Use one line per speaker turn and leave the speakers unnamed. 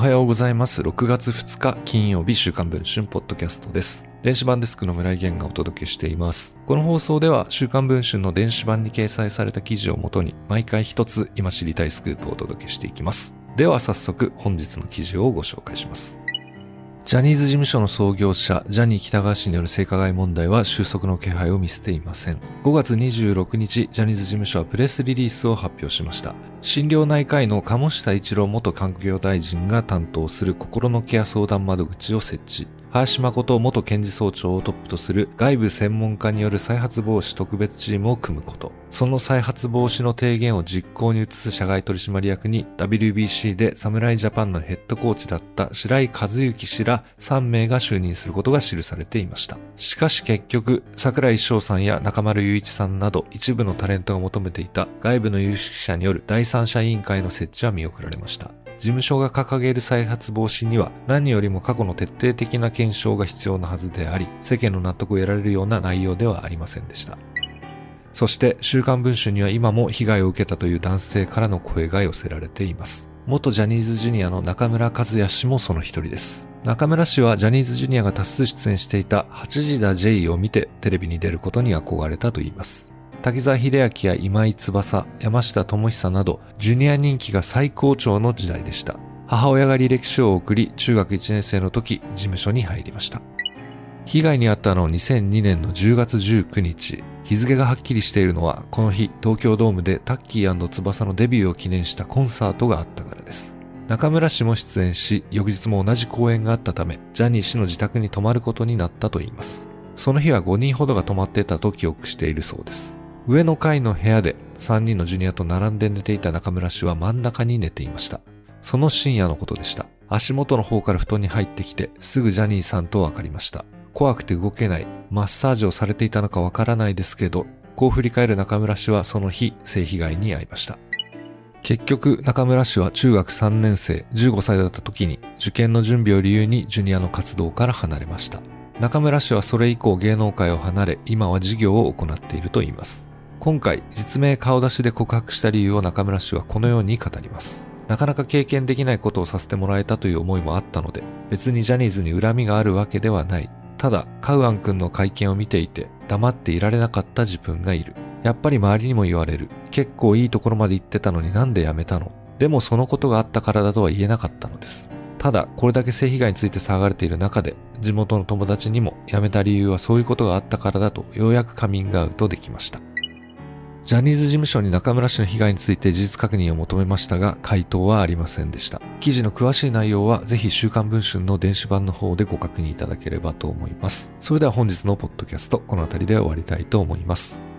はようございます。6月2日金曜日週刊文春ポッドキャストです。電子版デスクの村井源がお届けしています。この放送では週刊文春の電子版に掲載された記事をもとに毎回一つ今知りたいスクープをお届けしていきます。では早速本日の記事をご紹介します。ジャニーズ事務所の創業者、ジャニー北川氏による性加害問題は収束の気配を見せていません。5月26日、ジャニーズ事務所はプレスリリースを発表しました。診療内科医の鴨下一郎元環境大臣が担当する心のケア相談窓口を設置。林誠元検事総長をトップとする外部専門家による再発防止特別チームを組むこと。その再発防止の提言を実行に移す社外取締役に WBC で侍ジャパンのヘッドコーチだった白井和幸氏ら3名が就任することが記されていました。しかし結局、桜井翔さんや中丸雄一さんなど一部のタレントが求めていた外部の有識者による第三者委員会の設置は見送られました。事務所が掲げる再発防止には何よりも過去の徹底的な検証が必要なはずであり、世間の納得を得られるような内容ではありませんでした。そして週刊文春には今も被害を受けたという男性からの声が寄せられています。元ジャニーズジュニアの中村和也氏もその一人です。中村氏はジャニーズジュニアが多数出演していた8時だ J を見てテレビに出ることに憧れたといいます。滝沢秀明や今井翼、山下智久など、ジュニア人気が最高潮の時代でした。母親が履歴書を送り、中学1年生の時、事務所に入りました。被害に遭ったのは2002年の10月19日。日付がはっきりしているのは、この日、東京ドームでタッキー翼のデビューを記念したコンサートがあったからです。中村氏も出演し、翌日も同じ公演があったため、ジャニー氏の自宅に泊まることになったといいます。その日は5人ほどが泊まっていたと記憶しているそうです。上の階の部屋で3人のジュニアと並んで寝ていた中村氏は真ん中に寝ていました。その深夜のことでした。足元の方から布団に入ってきて、すぐジャニーさんと分かりました。怖くて動けない、マッサージをされていたのかわからないですけど、こう振り返る中村氏はその日、性被害に遭いました。結局、中村氏は中学3年生、15歳だった時に、受験の準備を理由にジュニアの活動から離れました。中村氏はそれ以降芸能界を離れ、今は事業を行っているといいます。今回、実名顔出しで告白した理由を中村氏はこのように語ります。なかなか経験できないことをさせてもらえたという思いもあったので、別にジャニーズに恨みがあるわけではない。ただ、カウアン君の会見を見ていて、黙っていられなかった自分がいる。やっぱり周りにも言われる。結構いいところまで行ってたのになんで辞めたの？でもそのことがあったからだとは言えなかったのです。ただ、これだけ性被害について騒がれている中で、地元の友達にも辞めた理由はそういうことがあったからだとようやくカミングアウトできました。ジャニーズ事務所に中村氏の被害について事実確認を求めましたが、回答はありませんでした。記事の詳しい内容は、ぜひ週刊文春の電子版の方でご確認いただければと思います。それでは本日のポッドキャスト、この辺りで終わりたいと思います。